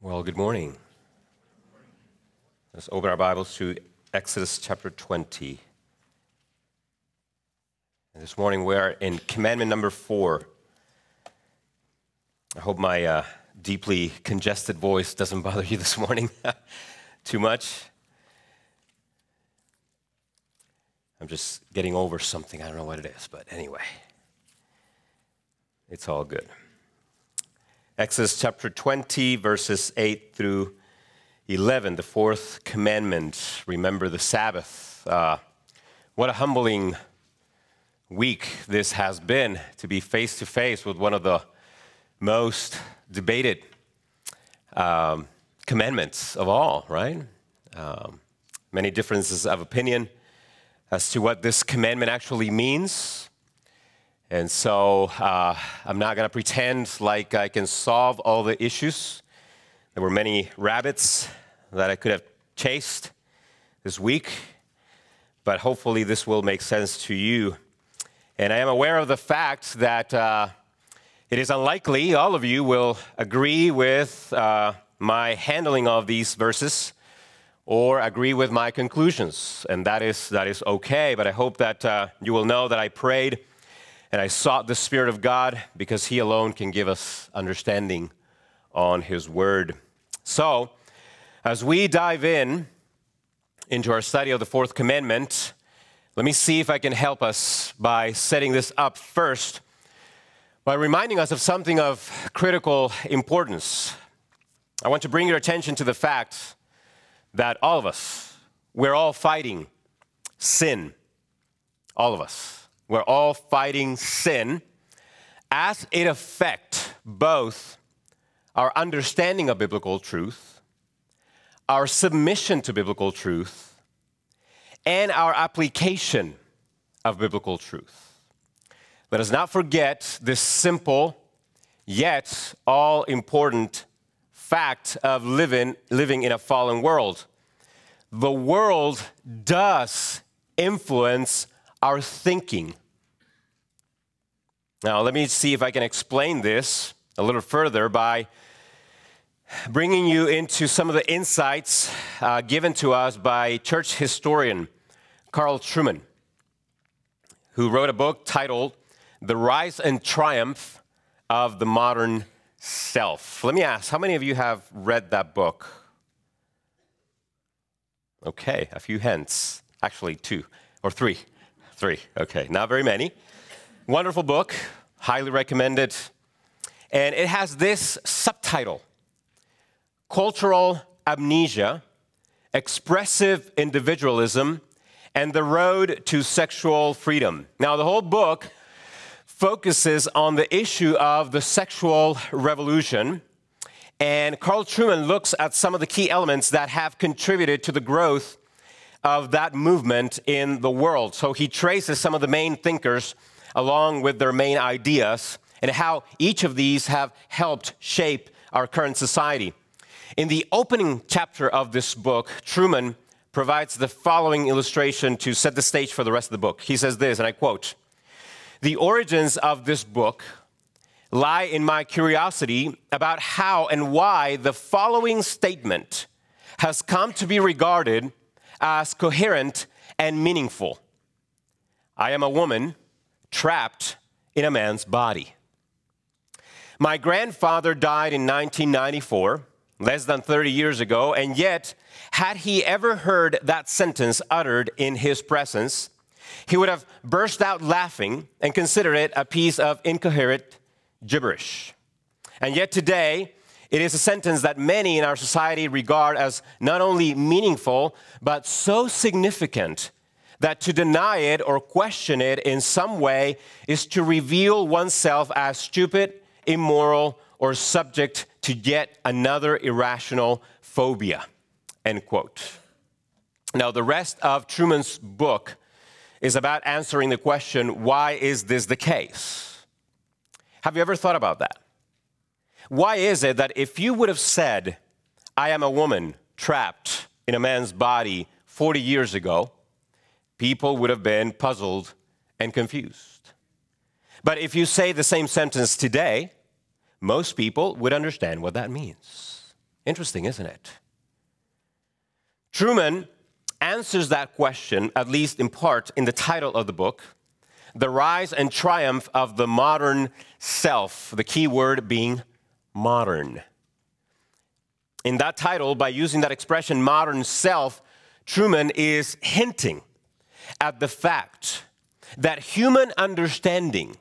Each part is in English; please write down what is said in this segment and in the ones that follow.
Well, good morning. Let's open our Bibles to Exodus chapter 20. And this morning we are in commandment number four. I hope my uh, deeply congested voice doesn't bother you this morning too much. I'm just getting over something. I don't know what it is, but anyway, it's all good. Exodus chapter 20, verses 8 through 11, the fourth commandment remember the Sabbath. Uh, what a humbling week this has been to be face to face with one of the most debated um, commandments of all, right? Um, many differences of opinion as to what this commandment actually means. And so uh, I'm not going to pretend like I can solve all the issues. There were many rabbits that I could have chased this week, but hopefully this will make sense to you. And I am aware of the fact that uh, it is unlikely all of you will agree with uh, my handling of these verses or agree with my conclusions, and that is, that is okay. But I hope that uh, you will know that I prayed and I sought the Spirit of God because He alone can give us understanding on His Word. So, as we dive in into our study of the fourth commandment, let me see if I can help us by setting this up first by reminding us of something of critical importance. I want to bring your attention to the fact that all of us, we're all fighting sin. All of us. We're all fighting sin as it affects both our understanding of biblical truth, our submission to biblical truth, and our application of biblical truth. Let us not forget this simple yet all important fact of living, living in a fallen world. The world does influence our thinking. Now, let me see if I can explain this a little further by bringing you into some of the insights uh, given to us by church historian Carl Trueman, who wrote a book titled The Rise and Triumph of the Modern Self. Let me ask, how many of you have read that book? Okay, a few hands. Actually, two or three. Three, okay, not very many. Wonderful book, highly recommended. And it has this subtitle Cultural Amnesia, Expressive Individualism, and the Road to Sexual Freedom. Now, the whole book focuses on the issue of the sexual revolution. And Carl Trueman looks at some of the key elements that have contributed to the growth of that movement in the world. So he traces some of the main thinkers along with their main ideas and how each of these have helped shape our current society. In the opening chapter of this book, Trueman provides the following illustration to set the stage for the rest of the book. He says this, and I quote The origins of this book lie in my curiosity about how and why the following statement has come to be regarded as coherent and meaningful. I am a woman trapped in a man's body. My grandfather died in 1994, less than 30 years ago, and yet, had he ever heard that sentence uttered in his presence, he would have burst out laughing and considered it a piece of incoherent gibberish. And yet, today, it is a sentence that many in our society regard as not only meaningful, but so significant that to deny it or question it in some way is to reveal oneself as stupid, immoral, or subject to yet another irrational phobia. End quote. Now, the rest of Trueman's book is about answering the question why is this the case? Have you ever thought about that? Why is it that if you would have said, I am a woman trapped in a man's body 40 years ago, people would have been puzzled and confused. But if you say the same sentence today, most people would understand what that means. Interesting, isn't it? Trueman answers that question, at least in part, in the title of the book The Rise and Triumph of the Modern Self, the key word being modern. In that title, by using that expression, modern self, Trueman is hinting at the fact that human understanding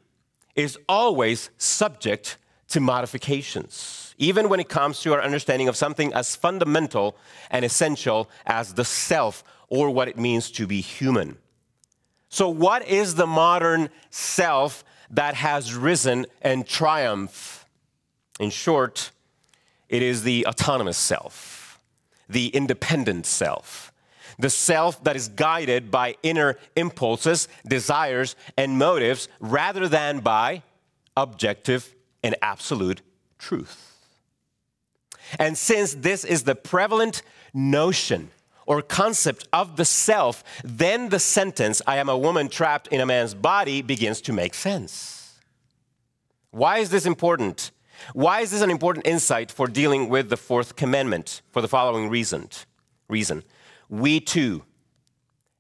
is always subject to modifications, even when it comes to our understanding of something as fundamental and essential as the self or what it means to be human. So, what is the modern self that has risen and triumphed? In short, it is the autonomous self, the independent self, the self that is guided by inner impulses, desires, and motives rather than by objective and absolute truth. And since this is the prevalent notion or concept of the self, then the sentence, I am a woman trapped in a man's body, begins to make sense. Why is this important? Why is this an important insight for dealing with the fourth commandment? For the following reason. Reason. We too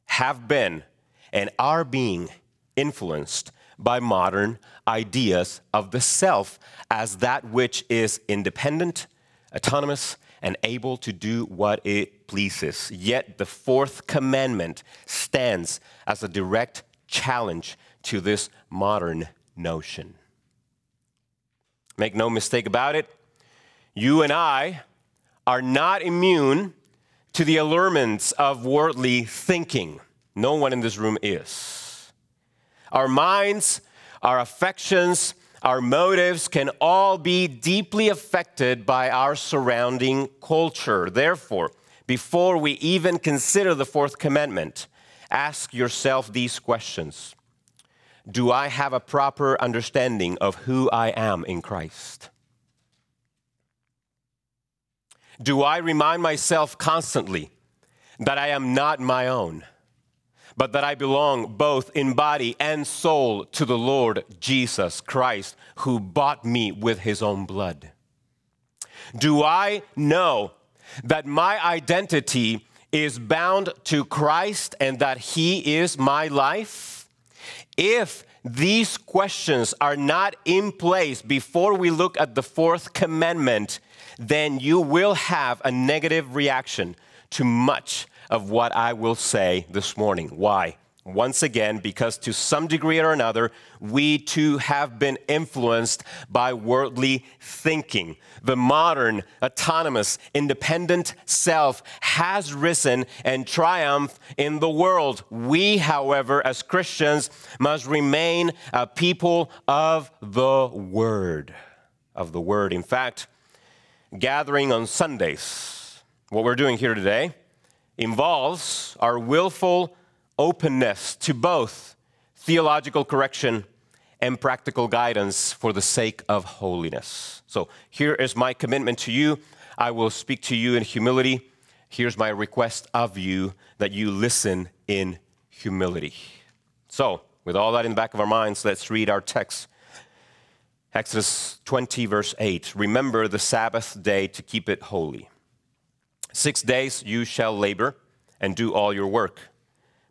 have been and are being influenced by modern ideas of the self as that which is independent, autonomous, and able to do what it pleases. Yet the fourth commandment stands as a direct challenge to this modern notion. Make no mistake about it, you and I are not immune to the allurements of worldly thinking. No one in this room is. Our minds, our affections, our motives can all be deeply affected by our surrounding culture. Therefore, before we even consider the fourth commandment, ask yourself these questions Do I have a proper understanding of who I am in Christ? Do I remind myself constantly that I am not my own? but that I belong both in body and soul to the Lord Jesus Christ, who bought me with his own blood? Do I know that my identity is bound to Christ and that he is my life? If these questions are not in place before we look at the fourth commandment, then you will have a negative reaction to much of what I will say this morning. Why? Once again, because to some degree or another, we too have been influenced by worldly thinking. The modern, autonomous, independent self has risen and triumphed in the world. We, however, as Christians, must remain a people of the Word. Of the Word. In fact, gathering on Sundays, what we're doing here today, involves our willful openness to both theological correction and practical guidance for the sake of holiness. So here is my commitment to you. I will speak to you in humility. Here's my request of you that you listen in humility. So, with all that in the back of our minds, let's read our text. Exodus 20, verse 8. Remember the Sabbath day to keep it holy. Six days you shall labor and do all your work.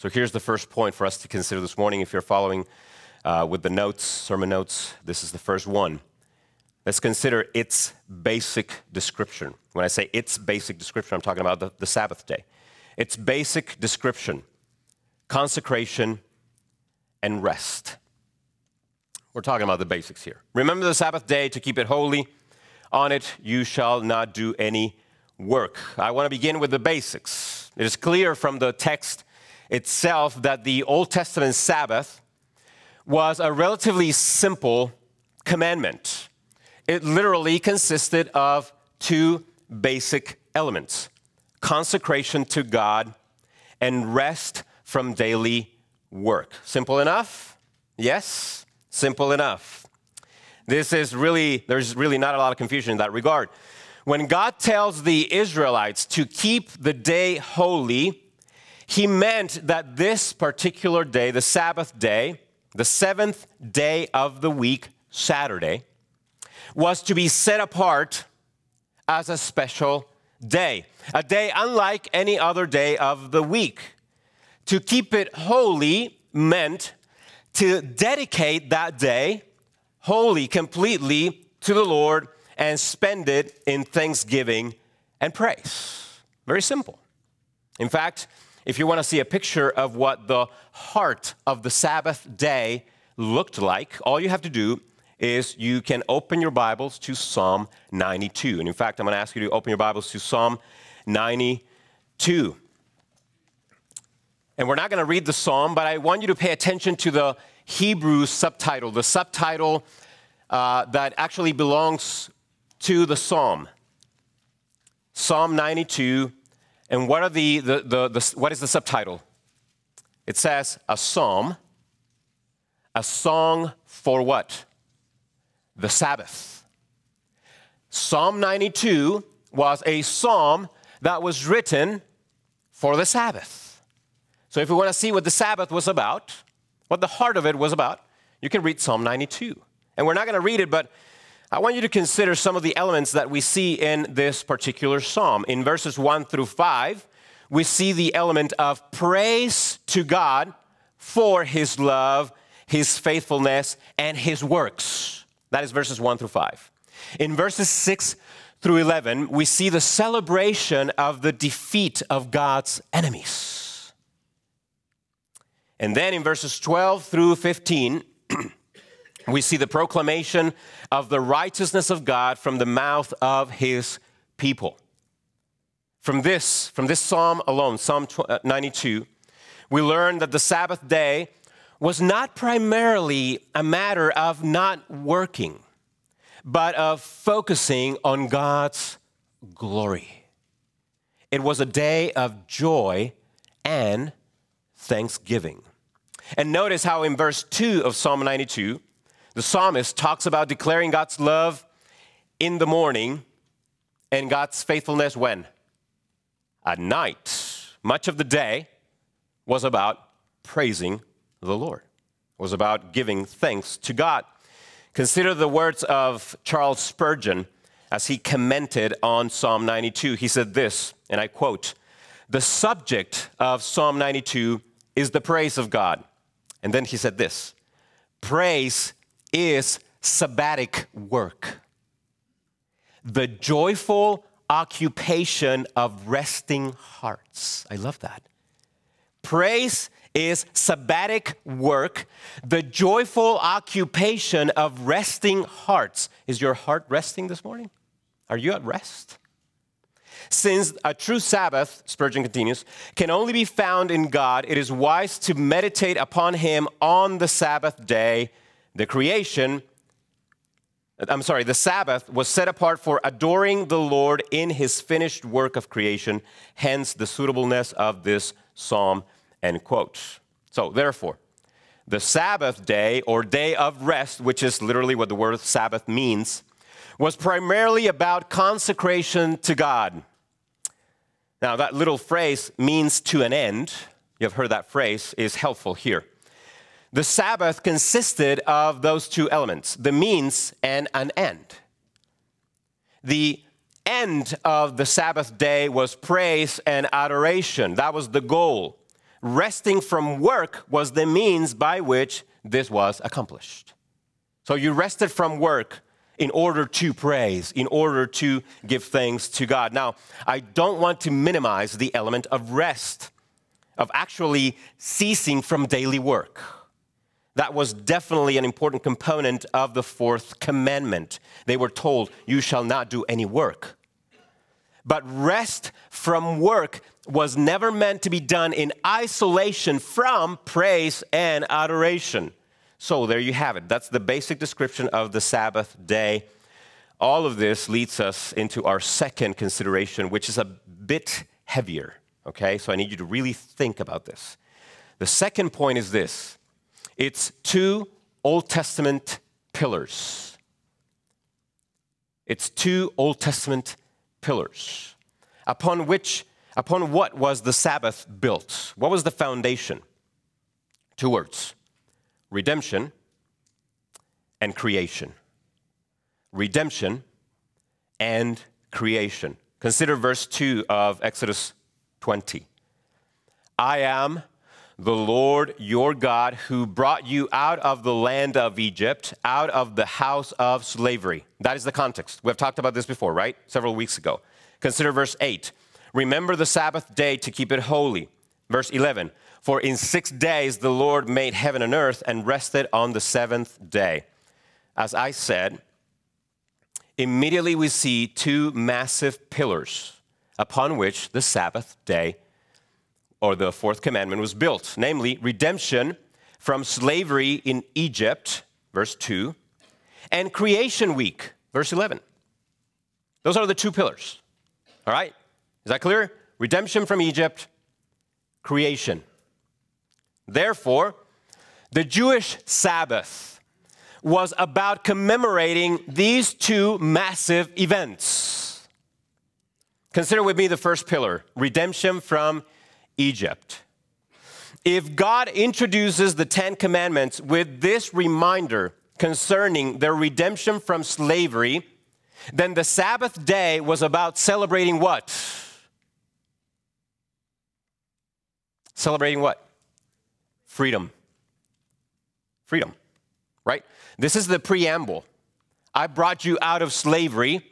So, here's the first point for us to consider this morning. If you're following uh, with the notes, sermon notes, this is the first one. Let's consider its basic description. When I say its basic description, I'm talking about the, the Sabbath day. Its basic description consecration and rest. We're talking about the basics here. Remember the Sabbath day to keep it holy. On it you shall not do any work. I want to begin with the basics. It is clear from the text itself that the Old Testament Sabbath was a relatively simple commandment. It literally consisted of two basic elements consecration to God and rest from daily work. Simple enough? Yes, simple enough. This is really, there's really not a lot of confusion in that regard. When God tells the Israelites to keep the day holy, he meant that this particular day, the Sabbath day, the seventh day of the week, Saturday, was to be set apart as a special day, a day unlike any other day of the week. To keep it holy meant to dedicate that day wholly, completely to the Lord and spend it in thanksgiving and praise. Very simple. In fact, if you want to see a picture of what the heart of the Sabbath day looked like, all you have to do is you can open your Bibles to Psalm 92. And in fact, I'm going to ask you to open your Bibles to Psalm 92. And we're not going to read the psalm, but I want you to pay attention to the Hebrew subtitle, the subtitle uh, that actually belongs to the psalm. Psalm 92. And what, are the, the, the, the, what is the subtitle? It says, A psalm, a song for what? The Sabbath. Psalm 92 was a psalm that was written for the Sabbath. So if we want to see what the Sabbath was about, what the heart of it was about, you can read Psalm 92. And we're not going to read it, but I want you to consider some of the elements that we see in this particular psalm. In verses 1 through 5, we see the element of praise to God for his love, his faithfulness, and his works. That is verses 1 through 5. In verses 6 through 11, we see the celebration of the defeat of God's enemies. And then in verses 12 through 15, we see the proclamation of the righteousness of God from the mouth of his people. From this, from this psalm alone, Psalm uh, 92, we learn that the Sabbath day was not primarily a matter of not working, but of focusing on God's glory. It was a day of joy and thanksgiving. And notice how in verse 2 of Psalm 92, the psalmist talks about declaring God's love in the morning and God's faithfulness when? At night. Much of the day was about praising the Lord, was about giving thanks to God. Consider the words of Charles Spurgeon as he commented on Psalm 92. He said this, and I quote The subject of Psalm 92 is the praise of God. And then he said this Praise is sabbatic work, the joyful occupation of resting hearts. I love that. Praise is sabbatic work, the joyful occupation of resting hearts. Is your heart resting this morning? Are you at rest? Since a true Sabbath, Spurgeon continues, can only be found in God, it is wise to meditate upon Him on the Sabbath day the creation, I'm sorry, the Sabbath was set apart for adoring the Lord in his finished work of creation, hence the suitableness of this psalm, end quote. So, therefore, the Sabbath day or day of rest, which is literally what the word Sabbath means, was primarily about consecration to God. Now, that little phrase means to an end. You've heard that phrase is helpful here. The Sabbath consisted of those two elements the means and an end. The end of the Sabbath day was praise and adoration. That was the goal. Resting from work was the means by which this was accomplished. So you rested from work in order to praise, in order to give thanks to God. Now, I don't want to minimize the element of rest, of actually ceasing from daily work that was definitely an important component of the fourth commandment. They were told, You shall not do any work. But rest from work was never meant to be done in isolation from praise and adoration. So there you have it. That's the basic description of the Sabbath day all of this leads us into our second consideration, which is a bit heavier. Okay, so I need you to really think about this. The second point is this it's two Old Testament pillars. It's two Old Testament pillars upon which upon what was the Sabbath built? What was the foundation? Two words redemption and creation. Redemption and creation. Consider verse 2 of Exodus 20. I am the Lord your God who brought you out of the land of Egypt, out of the house of slavery. That is the context. We've talked about this before, right? Several weeks ago. Consider verse 8. Remember the Sabbath day to keep it holy. Verse 11. For in six days the Lord made heaven and earth and rested on the seventh day. As I said, immediately we see two massive pillars upon which the Sabbath day or the fourth commandment was built, namely redemption from slavery in Egypt, verse 2, and creation week, verse 11. Those are the two pillars. All right? Is that clear? Redemption from Egypt, creation. Therefore, the Jewish Sabbath was about commemorating these two massive events. Consider with me the first pillar redemption from Egypt. If God introduces the Ten Commandments with this reminder concerning their redemption from slavery, then the Sabbath day was about celebrating what? Celebrating what? Freedom. Freedom, right? This is the preamble. I brought you out of slavery.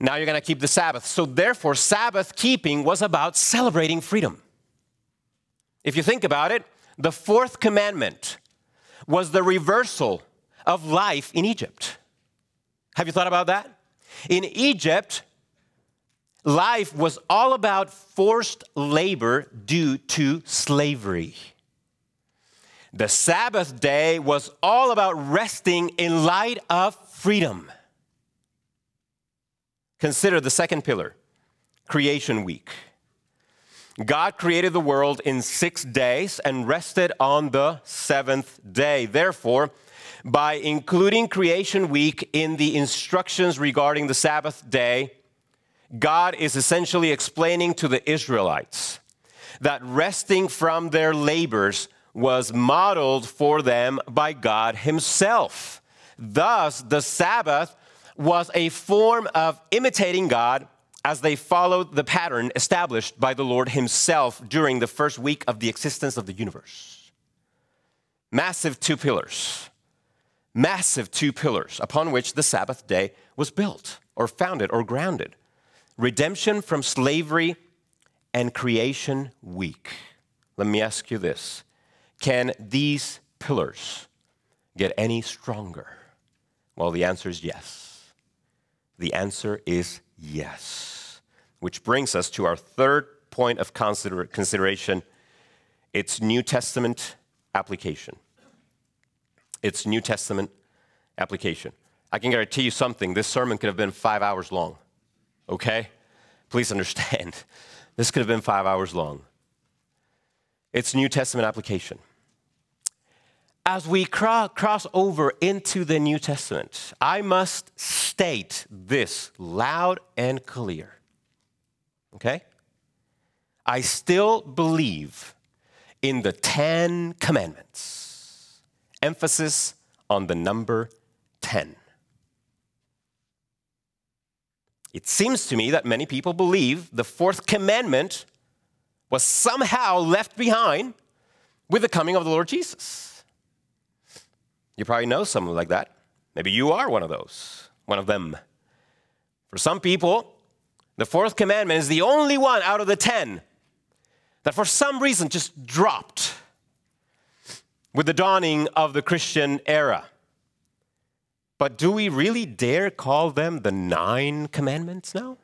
Now you're going to keep the Sabbath. So, therefore, Sabbath keeping was about celebrating freedom. If you think about it, the fourth commandment was the reversal of life in Egypt. Have you thought about that? In Egypt, life was all about forced labor due to slavery. The Sabbath day was all about resting in light of freedom. Consider the second pillar creation week. God created the world in six days and rested on the seventh day. Therefore, by including creation week in the instructions regarding the Sabbath day, God is essentially explaining to the Israelites that resting from their labors was modeled for them by God Himself. Thus, the Sabbath was a form of imitating God as they followed the pattern established by the Lord Himself during the first week of the existence of the universe. Massive two pillars, massive two pillars upon which the Sabbath day was built, or founded, or grounded redemption from slavery and creation week. Let me ask you this Can these pillars get any stronger? Well, the answer is yes. The answer is yes. Which brings us to our third point of consider- consideration it's New Testament application. It's New Testament application. I can guarantee you something this sermon could have been five hours long, okay? Please understand. This could have been five hours long. It's New Testament application. As we cro- cross over into the New Testament, I must state this loud and clear okay? I still believe in the Ten Commandments. Emphasis on the number 10. It seems to me that many people believe the fourth commandment was somehow left behind with the coming of the Lord Jesus. You probably know someone like that. Maybe you are one of those, one of them. For some people, the fourth commandment is the only one out of the ten that for some reason just dropped with the dawning of the Christian era. But do we really dare call them the nine commandments now?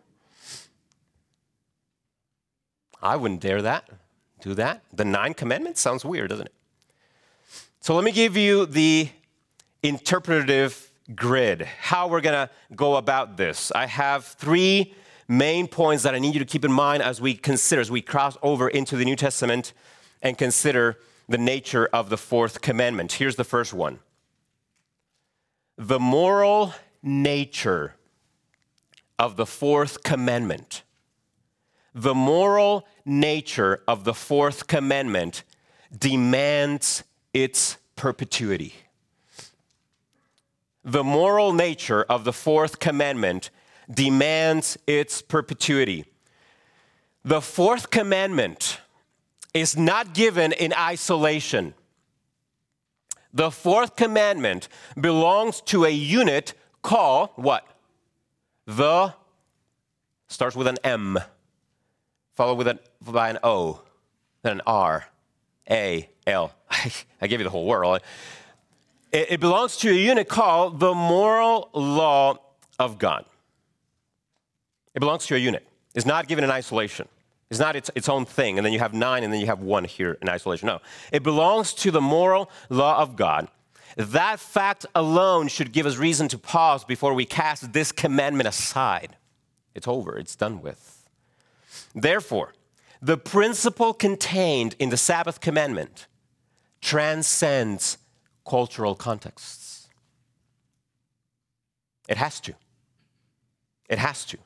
I wouldn't dare that. Do that. The nine commandments sounds weird, doesn't it? So let me give you the interpretative grid, how we're going to go about this. I have three main points that I need you to keep in mind as we consider, as we cross over into the New Testament and consider the nature of the fourth commandment. Here's the first one the moral nature of the fourth commandment. The moral nature of the fourth commandment demands its perpetuity. The moral nature of the fourth commandment demands its perpetuity. The fourth commandment is not given in isolation. The fourth commandment belongs to a unit called what? The starts with an M, followed with an, by an O, then an R, A, L. I gave you the whole world. It, it belongs to a unit called the moral law of God. It belongs to a unit. It's not given in isolation. It's not its, its own thing, and then you have nine, and then you have one here in isolation. No, it belongs to the moral law of God. That fact alone should give us reason to pause before we cast this commandment aside. It's over, it's done with. Therefore, the principle contained in the Sabbath commandment transcends cultural contexts. It has to. It has to.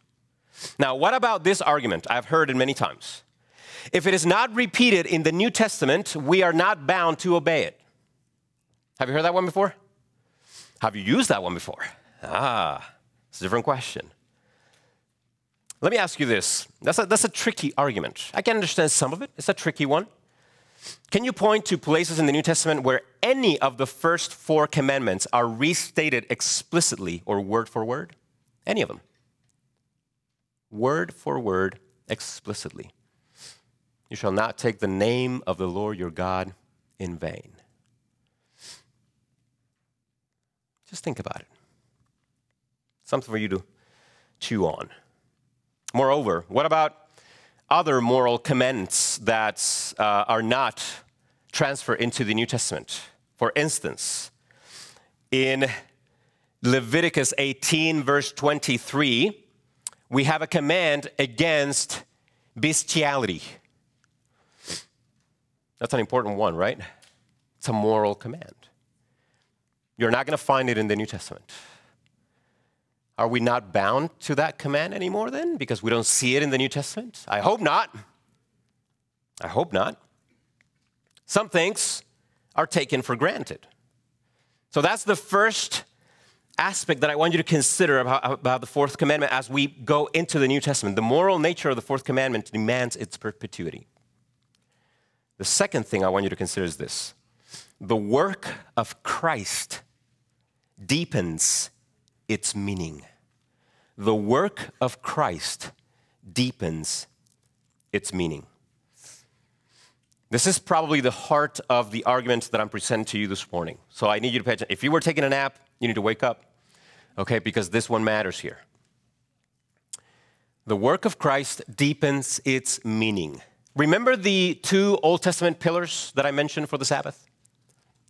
Now, what about this argument? I've heard it many times. If it is not repeated in the New Testament, we are not bound to obey it. Have you heard that one before? Have you used that one before? Ah, it's a different question. Let me ask you this. That's a, that's a tricky argument. I can understand some of it, it's a tricky one. Can you point to places in the New Testament where any of the first four commandments are restated explicitly or word for word? Any of them word for word, explicitly. You shall not take the name of the Lord your God in vain. Just think about it. Something for you to chew on. Moreover, what about other moral commandments that uh, are not transferred into the New Testament? For instance, in Leviticus 18, verse 23, we have a command against bestiality. That's an important one, right? It's a moral command. You're not going to find it in the New Testament. Are we not bound to that command anymore then because we don't see it in the New Testament? I hope not. I hope not. Some things are taken for granted. So that's the first aspect that I want you to consider about, about, the fourth commandment as we go into the New Testament. The moral nature of the fourth commandment demands its perpetuity. The second thing I want you to consider is this the work of Christ deepens its meaning. The work of Christ deepens its meaning. This is probably the heart of the argument that I'm presenting to you this morning. So I need you to pay attention. If you were taking a nap, you need to wake up okay, because this one matters here. The work of Christ deepens its meaning. Remember the two Old Testament pillars that I mentioned for the Sabbath?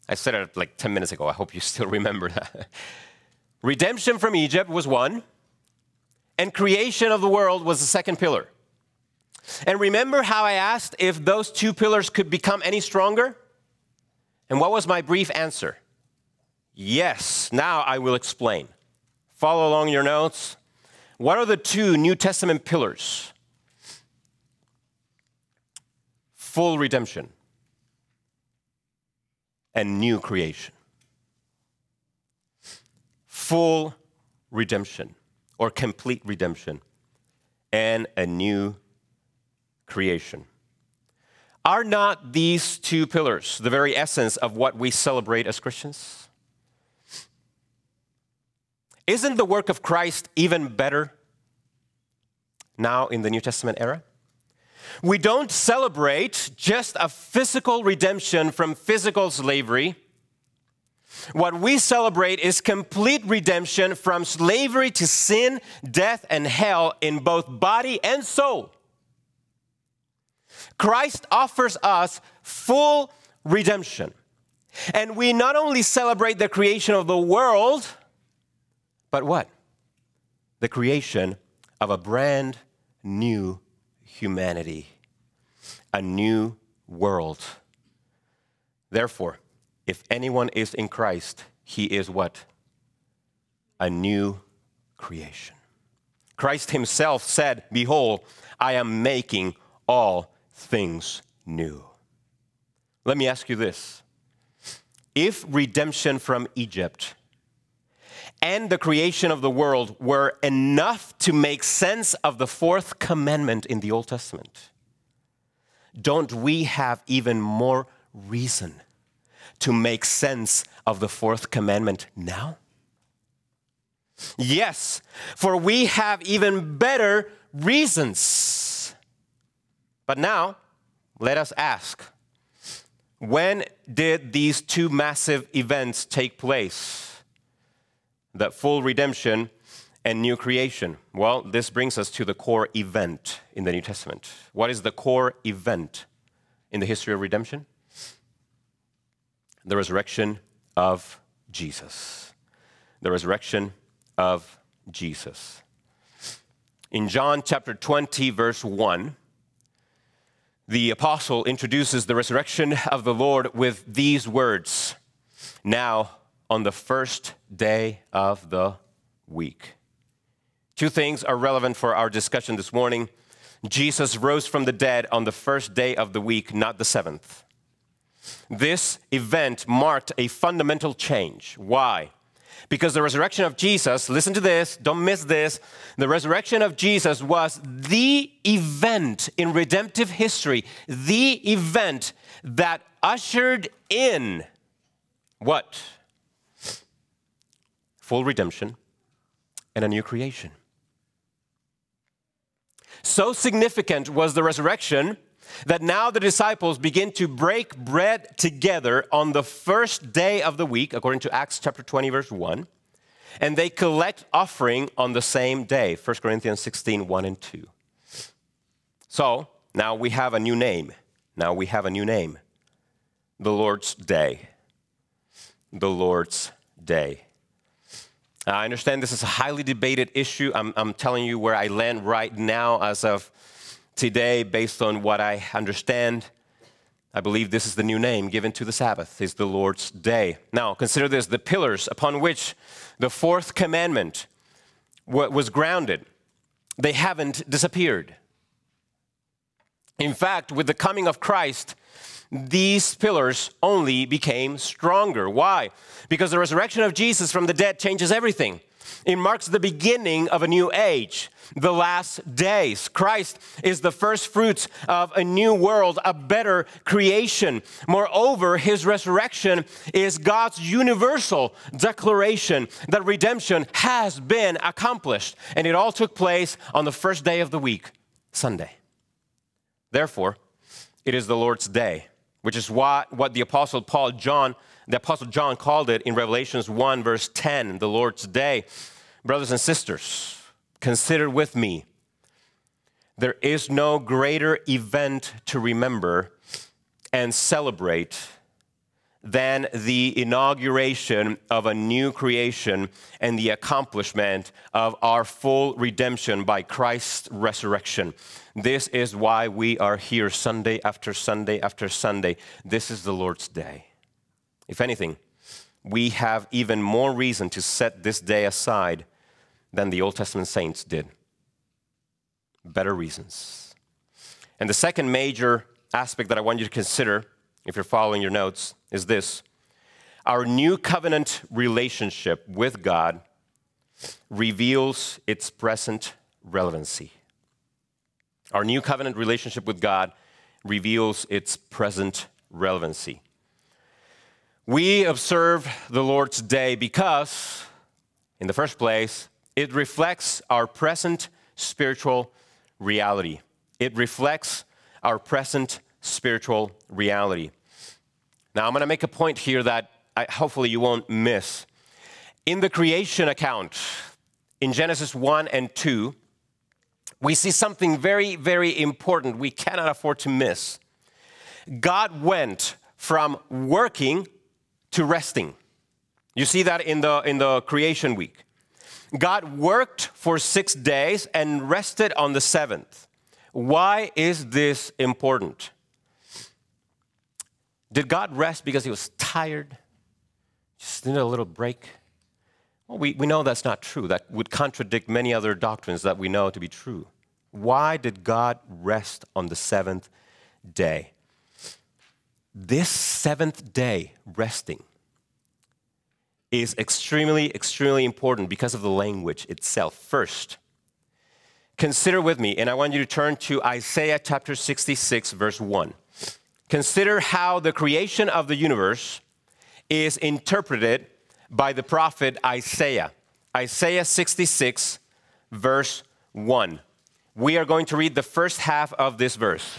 I said it like 10 minutes ago. I hope you still remember that. Redemption from Egypt was one, and creation of the world was the second pillar. And remember how I asked if those two pillars could become any stronger? And what was my brief answer? Yes, now I will explain. Follow along your notes. What are the two New Testament pillars? Full redemption and new creation. Full redemption or complete redemption and a new creation. Are not these two pillars the very essence of what we celebrate as Christians? Isn't the work of Christ even better now in the New Testament era? We don't celebrate just a physical redemption from physical slavery. What we celebrate is complete redemption from slavery to sin, death, and hell in both body and soul. Christ offers us full redemption. And we not only celebrate the creation of the world, but what? The creation of a brand new humanity, a new world. Therefore, if anyone is in Christ, he is what? A new creation. Christ himself said, Behold, I am making all things new. Let me ask you this if redemption from Egypt and the creation of the world were enough to make sense of the fourth commandment in the Old Testament, don't we have even more reason to make sense of the fourth commandment now? Yes, for we have even better reasons. But now, let us ask when did these two massive events take place? That full redemption and new creation. Well, this brings us to the core event in the New Testament. What is the core event in the history of redemption? The resurrection of Jesus. The resurrection of Jesus. In John chapter 20, verse 1, the apostle introduces the resurrection of the Lord with these words Now, on the first day of the week. Two things are relevant for our discussion this morning. Jesus rose from the dead on the first day of the week, not the seventh. This event marked a fundamental change. Why? Because the resurrection of Jesus, listen to this, don't miss this. The resurrection of Jesus was the event in redemptive history, the event that ushered in what? Full redemption and a new creation. So significant was the resurrection that now the disciples begin to break bread together on the first day of the week, according to Acts chapter 20, verse 1, and they collect offering on the same day, 1 Corinthians 16, 1 and 2. So now we have a new name. Now we have a new name the Lord's Day. The Lord's Day. I understand this is a highly debated issue. I'm, I'm telling you where I land right now as of Today, based on what I understand, I believe this is the new name given to the Sabbath, is the Lord's day. Now, consider this the pillars upon which the fourth commandment was grounded, they haven't disappeared. In fact, with the coming of Christ, these pillars only became stronger. Why? Because the resurrection of Jesus from the dead changes everything. It marks the beginning of a new age, the last days. Christ is the first fruits of a new world, a better creation. Moreover, his resurrection is God's universal declaration that redemption has been accomplished. And it all took place on the first day of the week, Sunday. Therefore, it is the Lord's day, which is what, what the Apostle Paul John the Apostle John called it in Revelations 1, verse 10, the Lord's Day. Brothers and sisters, consider with me there is no greater event to remember and celebrate than the inauguration of a new creation and the accomplishment of our full redemption by Christ's resurrection. This is why we are here Sunday after Sunday after Sunday. This is the Lord's day. If anything, we have even more reason to set this day aside than the Old Testament saints did. Better reasons. And the second major aspect that I want you to consider, if you're following your notes, is this our new covenant relationship with God reveals its present relevancy. Our new covenant relationship with God reveals its present relevancy. We observe the Lord's day because, in the first place, it reflects our present spiritual reality. It reflects our present spiritual reality. Now, I'm going to make a point here that I, hopefully you won't miss. In the creation account, in Genesis 1 and 2, we see something very, very important we cannot afford to miss. God went from working to resting. You see that in the, in the creation week. God worked for six days and rested on the seventh. Why is this important? Did God rest because he was tired? Just needed a little break? Well, we, we know that's not true. That would contradict many other doctrines that we know to be true. Why did God rest on the seventh day? This seventh day resting is extremely, extremely important because of the language itself. First, consider with me, and I want you to turn to Isaiah chapter 66, verse 1. Consider how the creation of the universe is interpreted by the prophet Isaiah. Isaiah 66, verse 1. We are going to read the first half of this verse.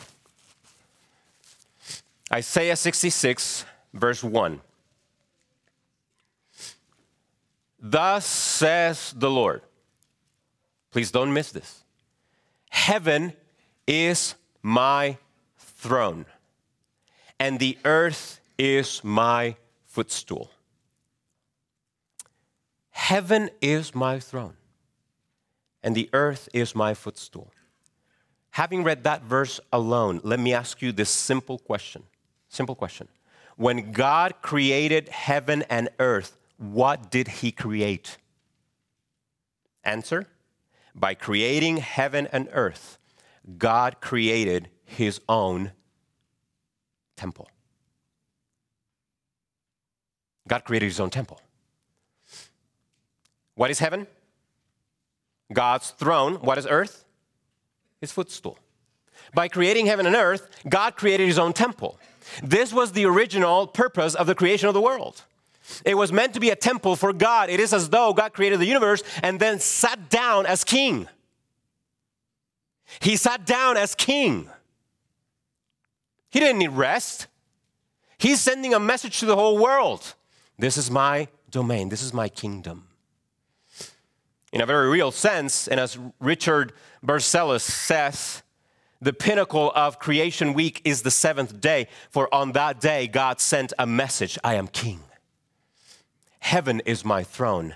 Isaiah 66, verse 1. Thus says the Lord. Please don't miss this. Heaven is my throne, and the earth is my footstool. Heaven is my throne, and the earth is my footstool. Having read that verse alone, let me ask you this simple question. Simple question. When God created heaven and earth, what did he create? Answer By creating heaven and earth, God created his own temple. God created his own temple. What is heaven? God's throne. What is earth? His footstool. By creating heaven and earth, God created his own temple. This was the original purpose of the creation of the world. It was meant to be a temple for God. It is as though God created the universe and then sat down as king. He sat down as king. He didn't need rest. He's sending a message to the whole world. This is my domain, this is my kingdom. In a very real sense, and as Richard Barcellos says, the pinnacle of creation week is the seventh day, for on that day God sent a message I am king. Heaven is my throne,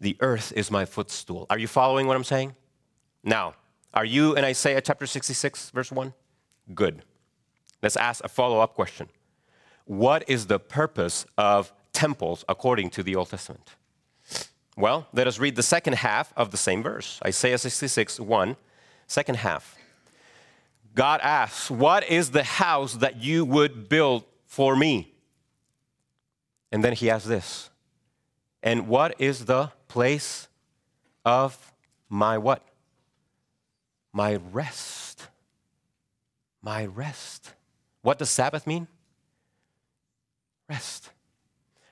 the earth is my footstool. Are you following what I'm saying? Now, are you in Isaiah chapter 66, verse 1? Good. Let's ask a follow up question. What is the purpose of temples according to the Old Testament? Well, let us read the second half of the same verse Isaiah 66, 1, second half. God asks, What is the house that you would build for me? And then he asks this and what is the place of my what? My rest. My rest. What does Sabbath mean? Rest.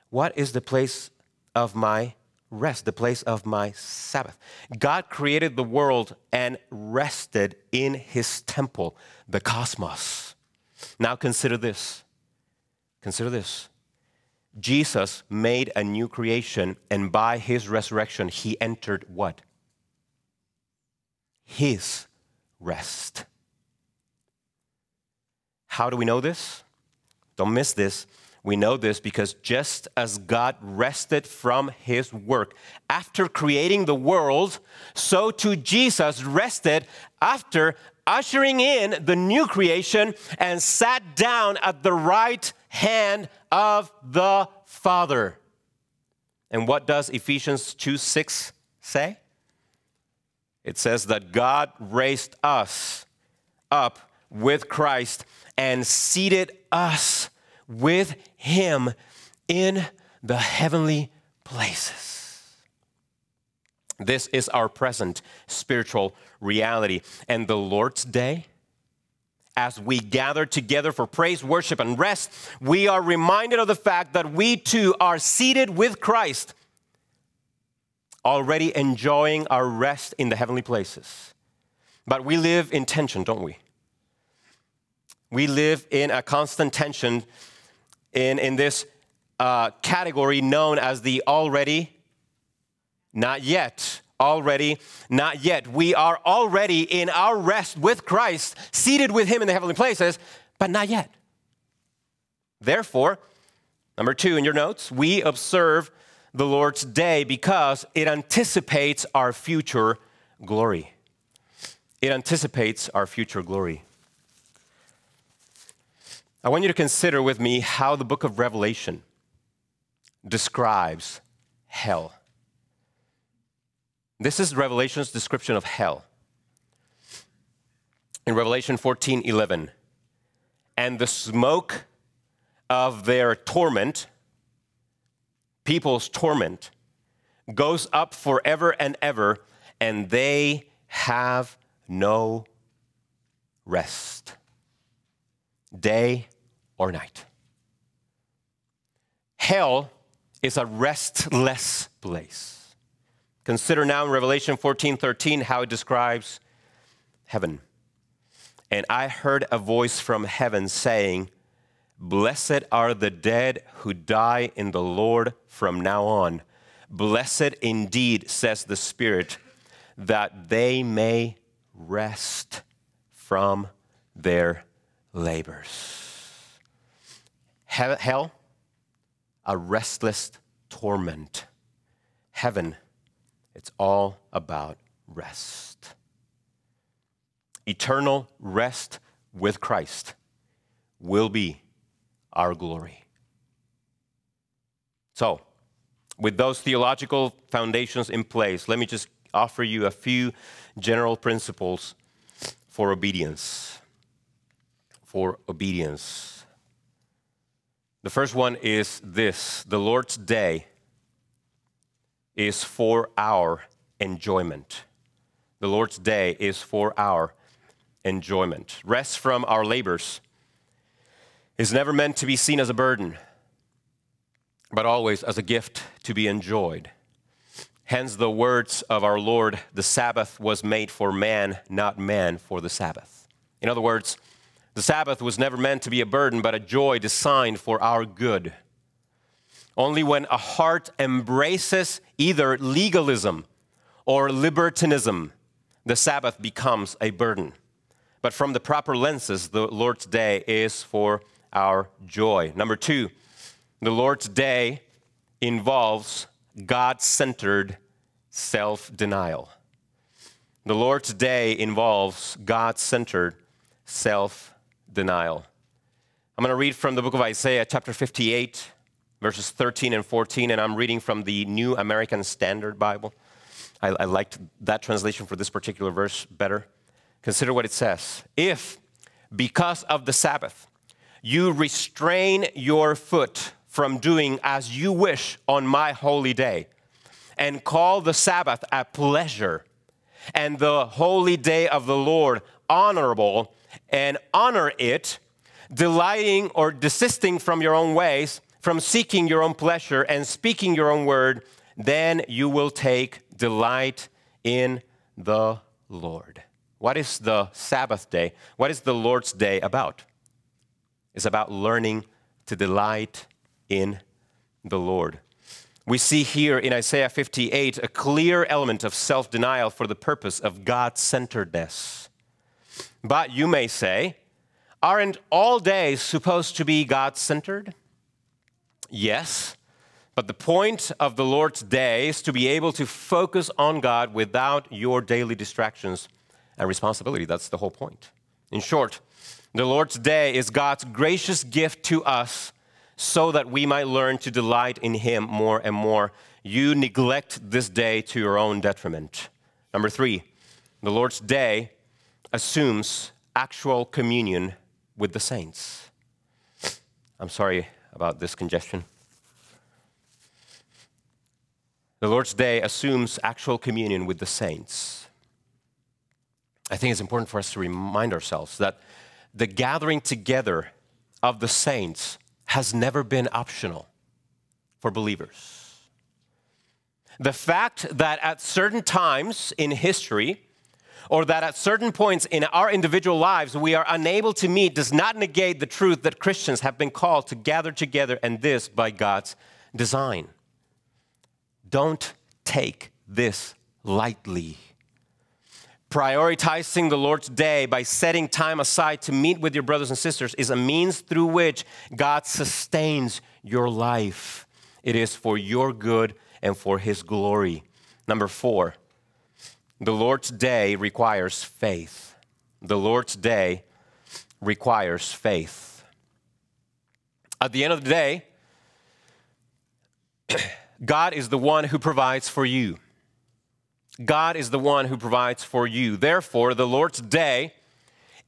What is the place of my rest, the place of my Sabbath? God created the world and rested in his temple, the cosmos. Now consider this. Consider this. Jesus made a new creation, and by his resurrection, he entered what? His rest. How do we know this? Don't miss this. We know this because just as God rested from his work after creating the world, so too Jesus rested after ushering in the new creation and sat down at the right hand of the Father. And what does Ephesians 2 6 say? It says that God raised us up with Christ and seated us with Him in the heavenly places. This is our present spiritual reality. And the Lord's Day as we gather together for praise, worship, and rest, we are reminded of the fact that we too are seated with Christ, already enjoying our rest in the heavenly places. But we live in tension, don't we? We live in a constant tension in, in this uh, category known as the already, not yet already, not yet. We are already in our rest with Christ, seated with Him in the heavenly places, but not yet. Therefore, number two in your notes, we observe the Lord's day because it anticipates our future glory. It anticipates our future glory. I want you to consider with me how the book of Revelation describes hell. This is Revelation's description of hell. In Revelation 14 11, and the smoke of their torment, people's torment, goes up forever and ever, and they have no rest, day or night. Hell is a restless place. Consider now in Revelation 14 13 how it describes heaven. And I heard a voice from heaven saying, Blessed are the dead who die in the Lord from now on. Blessed indeed, says the Spirit, that they may rest from their labors. Hell a restless torment. Heaven, it's all about rest. Eternal rest with Christ will be our glory. So, with those theological foundations in place, let me just offer you a few general principles for obedience. For obedience. The first one is this the Lord's day is for our enjoyment. The Lord's day is for our enjoyment. Rest from our labors is never meant to be seen as a burden, but always as a gift to be enjoyed. Hence, the words of our Lord the Sabbath was made for man, not man for the Sabbath. In other words, the Sabbath was never meant to be a burden, but a joy designed for our good. Only when a heart embraces either legalism or libertinism, the Sabbath becomes a burden. But from the proper lenses, the Lord's day is for our joy. Number two, the Lord's day involves God centered self denial. The Lord's day involves God centered self denial. I'm going to read from the book of Isaiah, chapter 58, verses 13 and 14, and I'm reading from the New American Standard Bible. I, I liked that translation for this particular verse better. Consider what it says. If, because of the Sabbath, you restrain your foot from doing as you wish on my holy day, and call the Sabbath a pleasure, and the holy day of the Lord honorable, and honor it, delighting or desisting from your own ways, from seeking your own pleasure and speaking your own word, then you will take delight in the Lord. What is the Sabbath day? What is the Lord's day about? It's about learning to delight in the Lord. We see here in Isaiah 58 a clear element of self denial for the purpose of God centeredness. But you may say, aren't all days supposed to be God centered? Yes, but the point of the Lord's day is to be able to focus on God without your daily distractions and responsibility. That's the whole point. In short, the Lord's day is God's gracious gift to us so that we might learn to delight in Him more and more. You neglect this day to your own detriment. Number three, the Lord's day assumes actual communion with the saints. I'm sorry about this congestion. The Lord's Day assumes actual communion with the saints. I think it's important for us to remind ourselves that the gathering together of the saints has never been optional for believers. The fact that at certain times in history, or that at certain points in our individual lives we are unable to meet does not negate the truth that Christians have been called to gather together, and this by God's design. Don't take this lightly. Prioritizing the Lord's day by setting time aside to meet with your brothers and sisters is a means through which God sustains your life. It is for your good and for his glory. Number four, the Lord's day requires faith. The Lord's day requires faith. At the end of the day, God is the one who provides for you. God is the one who provides for you. Therefore, the Lord's day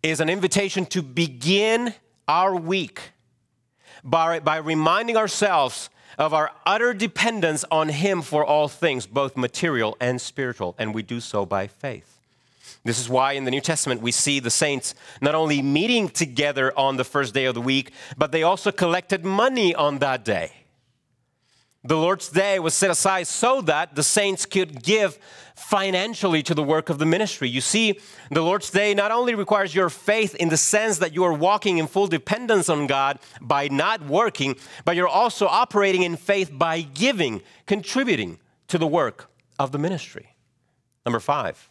is an invitation to begin our week by, by reminding ourselves of our utter dependence on Him for all things, both material and spiritual, and we do so by faith. This is why in the New Testament we see the saints not only meeting together on the first day of the week, but they also collected money on that day. The Lord's Day was set aside so that the saints could give financially to the work of the ministry. You see, the Lord's Day not only requires your faith in the sense that you are walking in full dependence on God by not working, but you're also operating in faith by giving, contributing to the work of the ministry. Number five,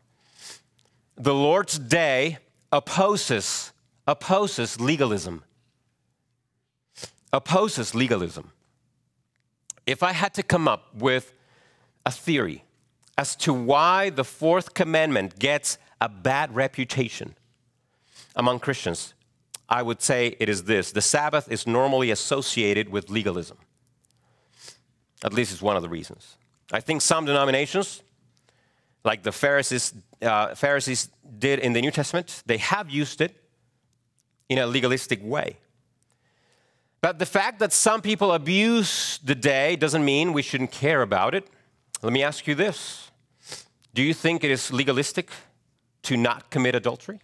the Lord's Day opposes opposes legalism. Opposes legalism if I had to come up with a theory as to why the fourth commandment gets a bad reputation among Christians, I would say it is this the Sabbath is normally associated with legalism. At least it's one of the reasons. I think some denominations, like the Pharisees, uh, Pharisees did in the New Testament, they have used it in a legalistic way. But the fact that some people abuse the day doesn't mean we shouldn't care about it. Let me ask you this Do you think it is legalistic to not commit adultery?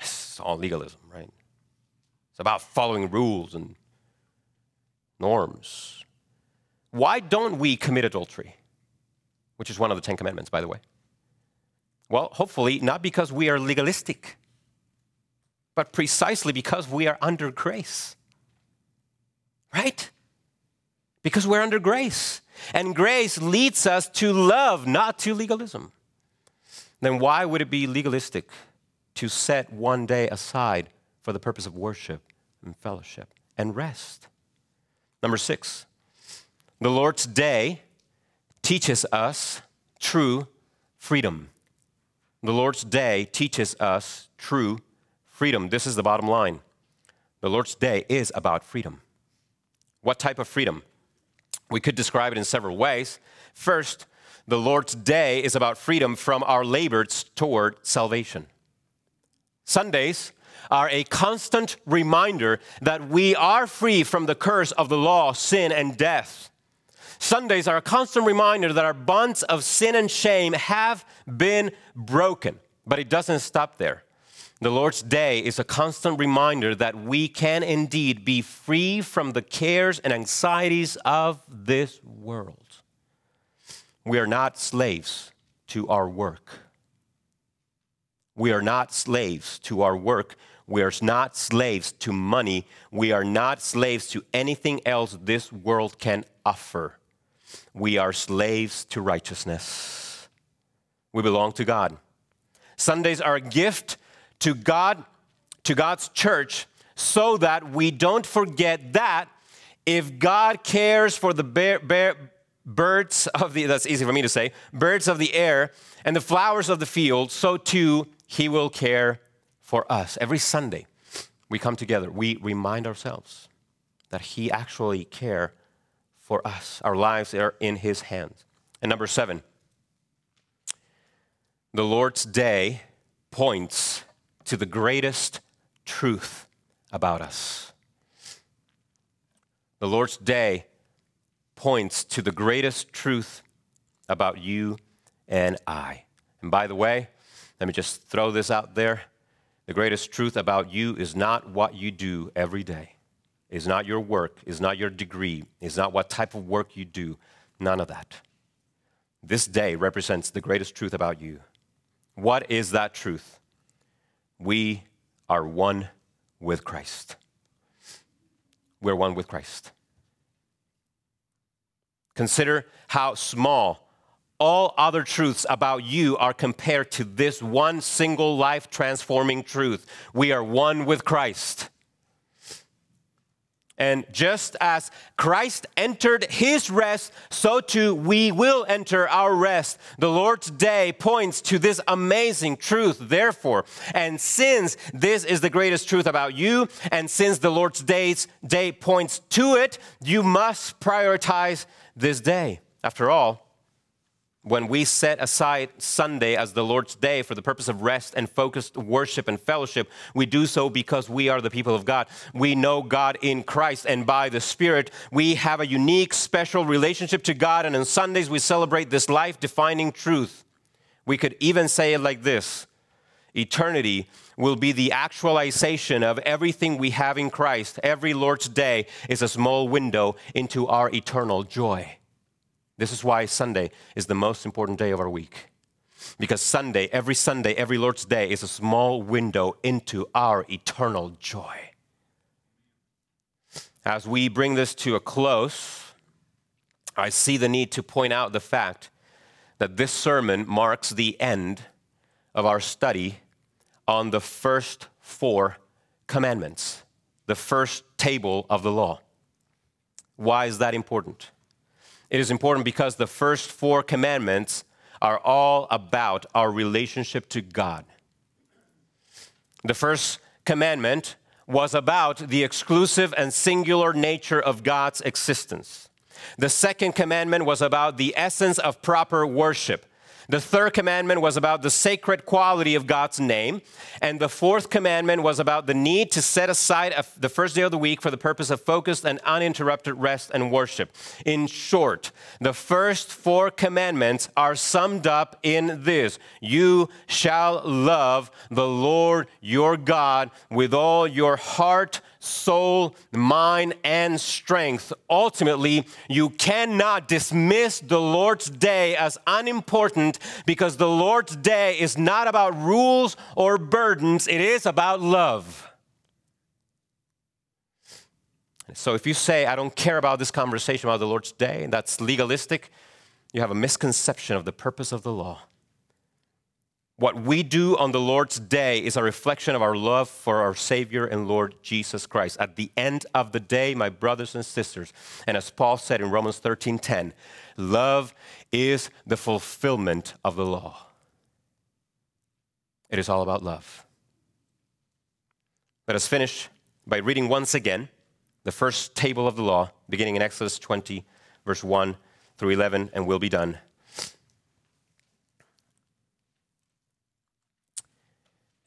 It's all legalism, right? It's about following rules and norms. Why don't we commit adultery? Which is one of the Ten Commandments, by the way. Well, hopefully, not because we are legalistic but precisely because we are under grace. Right? Because we're under grace. And grace leads us to love, not to legalism. Then why would it be legalistic to set one day aside for the purpose of worship and fellowship and rest? Number six, the Lord's day teaches us true freedom. The Lord's day teaches us true Freedom, this is the bottom line. The Lord's Day is about freedom. What type of freedom? We could describe it in several ways. First, the Lord's Day is about freedom from our labors toward salvation. Sundays are a constant reminder that we are free from the curse of the law, sin, and death. Sundays are a constant reminder that our bonds of sin and shame have been broken. But it doesn't stop there. The Lord's Day is a constant reminder that we can indeed be free from the cares and anxieties of this world. We are not slaves to our work. We are not slaves to our work. We are not slaves to money. We are not slaves to anything else this world can offer. We are slaves to righteousness. We belong to God. Sundays are a gift to God, to God's church, so that we don't forget that if God cares for the bear, bear, birds of the, that's easy for me to say, birds of the air and the flowers of the field, so too he will care for us. Every Sunday we come together, we remind ourselves that he actually care for us. Our lives are in his hands. And number seven, the Lord's day points to the greatest truth about us. The Lord's day points to the greatest truth about you and I. And by the way, let me just throw this out there. The greatest truth about you is not what you do every day, is not your work, is not your degree, is not what type of work you do. None of that. This day represents the greatest truth about you. What is that truth? We are one with Christ. We're one with Christ. Consider how small all other truths about you are compared to this one single life transforming truth. We are one with Christ. And just as Christ entered his rest, so too we will enter our rest. The Lord's day points to this amazing truth, therefore. And since this is the greatest truth about you, and since the Lord's day's day points to it, you must prioritize this day. After all, when we set aside Sunday as the Lord's day for the purpose of rest and focused worship and fellowship, we do so because we are the people of God. We know God in Christ, and by the Spirit, we have a unique, special relationship to God. And on Sundays, we celebrate this life defining truth. We could even say it like this Eternity will be the actualization of everything we have in Christ. Every Lord's day is a small window into our eternal joy. This is why Sunday is the most important day of our week. Because Sunday, every Sunday, every Lord's Day is a small window into our eternal joy. As we bring this to a close, I see the need to point out the fact that this sermon marks the end of our study on the first four commandments, the first table of the law. Why is that important? It is important because the first four commandments are all about our relationship to God. The first commandment was about the exclusive and singular nature of God's existence. The second commandment was about the essence of proper worship. The third commandment was about the sacred quality of God's name. And the fourth commandment was about the need to set aside the first day of the week for the purpose of focused and uninterrupted rest and worship. In short, the first four commandments are summed up in this You shall love the Lord your God with all your heart, soul, mind, and strength. Ultimately, you cannot dismiss the Lord's day as unimportant because the Lord's day is not about rules or burdens, it is about love. So if you say, I don't care about this conversation about the Lord's day, that's legalistic, you have a misconception of the purpose of the law. What we do on the Lord's day is a reflection of our love for our Savior and Lord Jesus Christ. At the end of the day, my brothers and sisters, and as Paul said in Romans 13:10, love is the fulfillment of the law. It is all about love. Let us finish by reading once again the first table of the law, beginning in Exodus 20, verse 1 through 11, and we'll be done.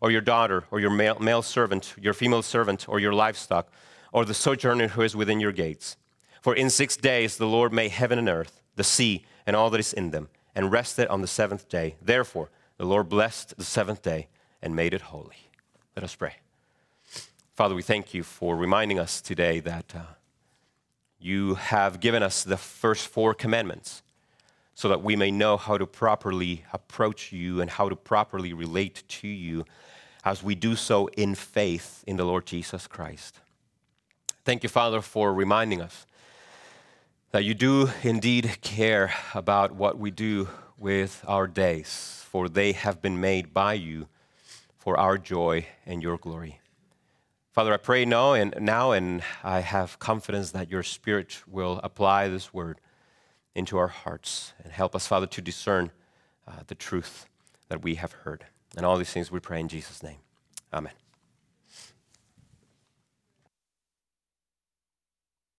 or your daughter or your male, male servant, your female servant or your livestock, or the sojourner who is within your gates for in six days the Lord made heaven and earth, the sea, and all that is in them, and rested on the seventh day. Therefore, the Lord blessed the seventh day and made it holy. Let us pray. Father, we thank you for reminding us today that uh, you have given us the first four commandments so that we may know how to properly approach you and how to properly relate to you as we do so in faith in the Lord Jesus Christ. Thank you, Father, for reminding us that you do indeed care about what we do with our days, for they have been made by you for our joy and your glory. Father, I pray now and now, and I have confidence that your Spirit will apply this word into our hearts and help us, Father, to discern uh, the truth that we have heard. And all these things we pray in Jesus' name. Amen.